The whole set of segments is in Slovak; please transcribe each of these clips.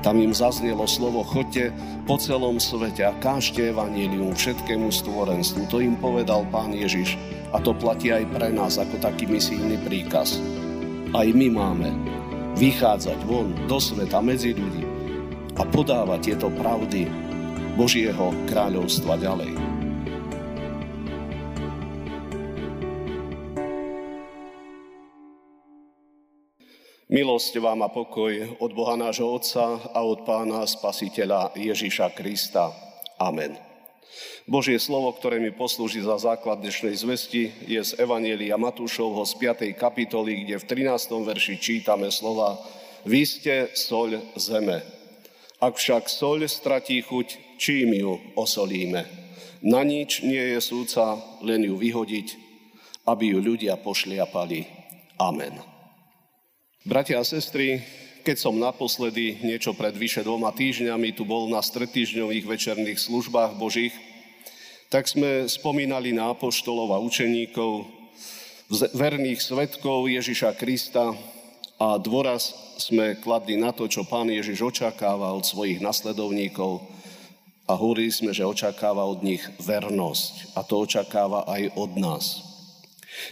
Tam im zaznelo slovo chodte po celom svete a kážte evanílium všetkému stvorenstvu. To im povedal pán Ježiš a to platí aj pre nás ako taký misijný príkaz. Aj my máme vychádzať von do sveta medzi ľudí a podávať tieto pravdy Božieho kráľovstva ďalej. Milosť vám a pokoj od Boha nášho Otca a od Pána Spasiteľa Ježiša Krista. Amen. Božie slovo, ktoré mi poslúži za základ dnešnej zvesti, je z Evanielia Matúšovho z 5. kapitoly, kde v 13. verši čítame slova Vy ste soľ zeme. Ak však soľ stratí chuť, čím ju osolíme? Na nič nie je súca, len ju vyhodiť, aby ju ľudia pošliapali. Amen. Bratia a sestry, keď som naposledy niečo pred vyše dvoma týždňami tu bol na stretýždňových večerných službách Božích, tak sme spomínali na apoštolov a učeníkov, verných svetkov Ježiša Krista a dôraz sme kladli na to, čo pán Ježiš očakáva od svojich nasledovníkov a hovorili sme, že očakáva od nich vernosť a to očakáva aj od nás.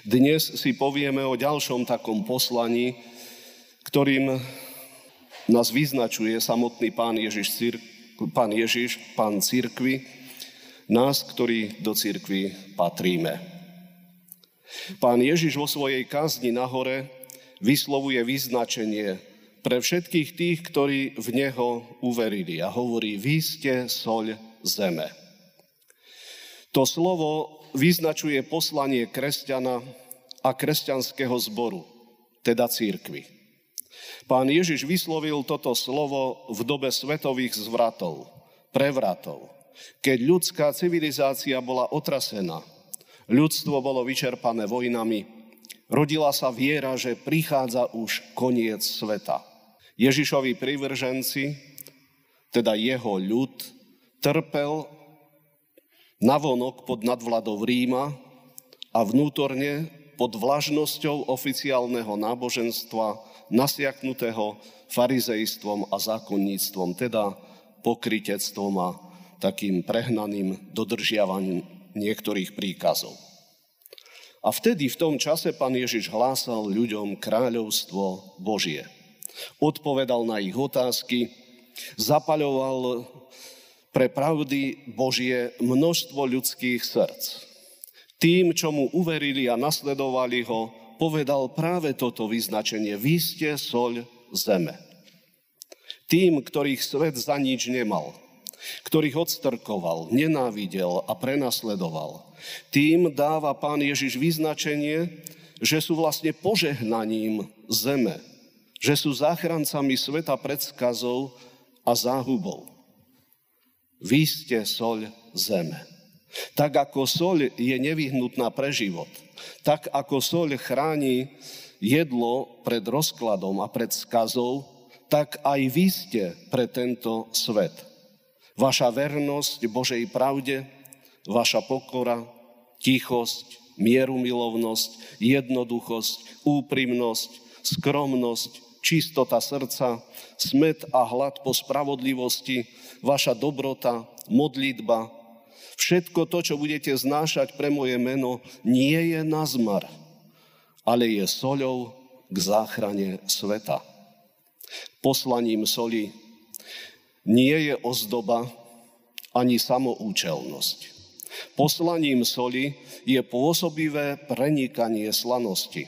Dnes si povieme o ďalšom takom poslaní, ktorým nás vyznačuje samotný pán Ježiš, pán, Ježiš, pán církvy, nás, ktorí do církvy patríme. Pán Ježiš vo svojej kázni na hore vyslovuje vyznačenie pre všetkých tých, ktorí v Neho uverili a hovorí, vy ste soľ zeme. To slovo vyznačuje poslanie kresťana a kresťanského zboru, teda církvy. Pán Ježiš vyslovil toto slovo v dobe svetových zvratov, prevratov, keď ľudská civilizácia bola otrasená, ľudstvo bolo vyčerpané vojnami, rodila sa viera, že prichádza už koniec sveta. Ježišovi privrženci, teda jeho ľud, trpel navonok pod nadvladou Ríma a vnútorne pod vlažnosťou oficiálneho náboženstva nasiaknutého farizejstvom a zákonníctvom, teda pokritectvom a takým prehnaným dodržiavaním niektorých príkazov. A vtedy, v tom čase, pán Ježiš hlásal ľuďom kráľovstvo Božie. Odpovedal na ich otázky, zapaľoval pre pravdy Božie množstvo ľudských srdc. Tým, čo mu uverili a nasledovali ho, povedal práve toto vyznačenie. Vy ste soľ zeme. Tým, ktorých svet za nič nemal, ktorých odstrkoval, nenávidel a prenasledoval, tým dáva pán Ježiš vyznačenie, že sú vlastne požehnaním zeme, že sú záchrancami sveta pred skazou a záhubou. Vy ste soľ zeme. Tak ako soľ je nevyhnutná pre život – tak ako soľ chráni jedlo pred rozkladom a pred skazou, tak aj vy ste pre tento svet. Vaša vernosť Božej pravde, vaša pokora, tichosť, mierumilovnosť, jednoduchosť, úprimnosť, skromnosť, čistota srdca, smet a hlad po spravodlivosti, vaša dobrota, modlitba, Všetko to, čo budete znášať pre moje meno, nie je na zmar, ale je soľou k záchrane sveta. Poslaním soli nie je ozdoba ani samoučelnosť. Poslaním soli je pôsobivé prenikanie slanosti.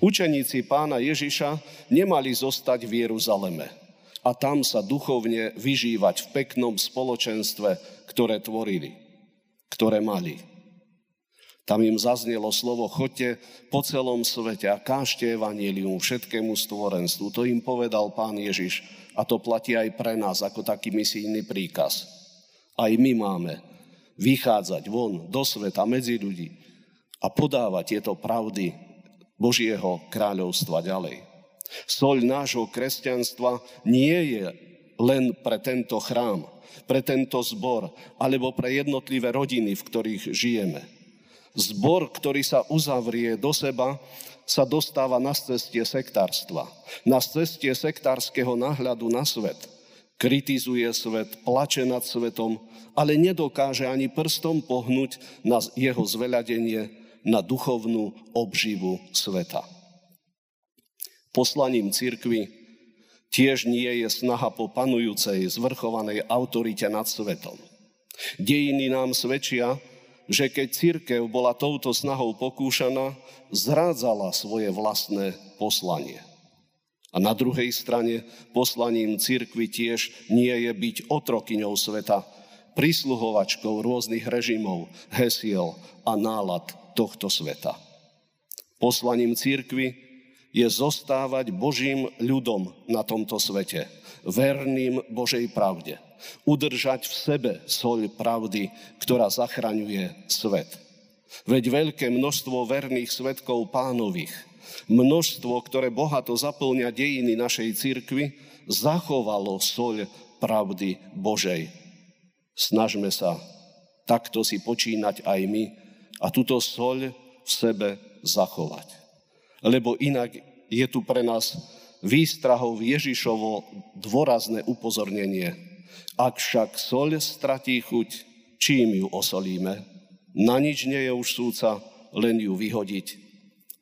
Učeníci pána Ježiša nemali zostať v Jeruzaleme a tam sa duchovne vyžívať v peknom spoločenstve, ktoré tvorili, ktoré mali. Tam im zaznelo slovo, chodte po celom svete a kážte evanílium všetkému stvorenstvu. To im povedal pán Ježiš a to platí aj pre nás ako taký misijný príkaz. Aj my máme vychádzať von do sveta medzi ľudí a podávať tieto pravdy Božieho kráľovstva ďalej. Soľ nášho kresťanstva nie je len pre tento chrám, pre tento zbor, alebo pre jednotlivé rodiny, v ktorých žijeme. Zbor, ktorý sa uzavrie do seba, sa dostáva na cestie sektárstva, na cestie sektárskeho náhľadu na svet. kritizuje svet, plače nad svetom, ale nedokáže ani prstom pohnúť na jeho zveľadenie, na duchovnú obživu sveta. Poslaním cirkvy tiež nie je snaha po panujúcej zvrchovanej autorite nad svetom. Dejiny nám svedčia, že keď církev bola touto snahou pokúšaná, zrádzala svoje vlastné poslanie. A na druhej strane poslaním církvy tiež nie je byť otrokyňou sveta, prísluhovačkou rôznych režimov, hesiel a nálad tohto sveta. Poslaním církvy je zostávať Božím ľudom na tomto svete, verným Božej pravde udržať v sebe soľ pravdy, ktorá zachraňuje svet. Veď veľké množstvo verných svetkov pánových, množstvo, ktoré bohato zaplňa dejiny našej cirkvy, zachovalo soľ pravdy Božej. Snažme sa takto si počínať aj my a túto soľ v sebe zachovať. Lebo inak je tu pre nás výstrahov Ježišovo dôrazné upozornenie, ak však soľ stratí chuť, čím ju osolíme? Na nič nie je už súca, len ju vyhodiť,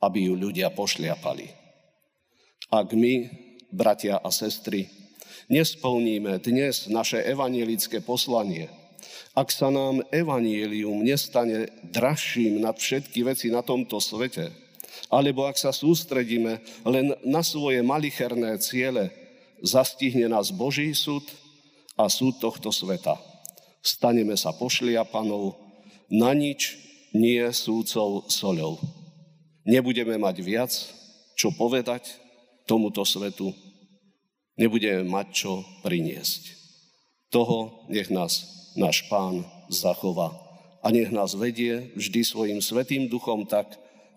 aby ju ľudia pošliapali. Ak my, bratia a sestry, nesplníme dnes naše evanielické poslanie, ak sa nám evanielium nestane dražším nad všetky veci na tomto svete, alebo ak sa sústredíme len na svoje malicherné ciele, zastihne nás Boží súd a súd tohto sveta. Staneme sa pošliapanou, na nič nie súcov soľou. Nebudeme mať viac, čo povedať tomuto svetu. Nebudeme mať čo priniesť. Toho nech nás náš pán zachová a nech nás vedie vždy svojim svetým duchom tak,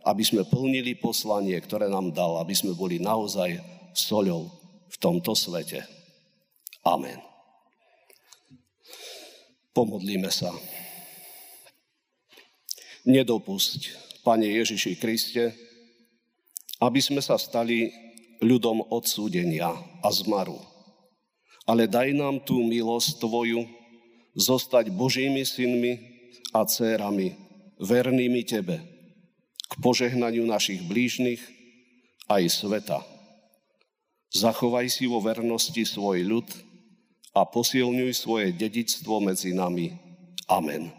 aby sme plnili poslanie, ktoré nám dal, aby sme boli naozaj soľou v tomto svete. Amen. Pomodlíme sa. Nedopusť, Pane Ježiši Kriste, aby sme sa stali ľudom odsúdenia a zmaru. Ale daj nám tú milosť Tvoju zostať Božími synmi a dcérami, vernými Tebe, k požehnaniu našich blížnych aj sveta. Zachovaj si vo vernosti svoj ľud, a posilňuj svoje dedictvo medzi nami. Amen.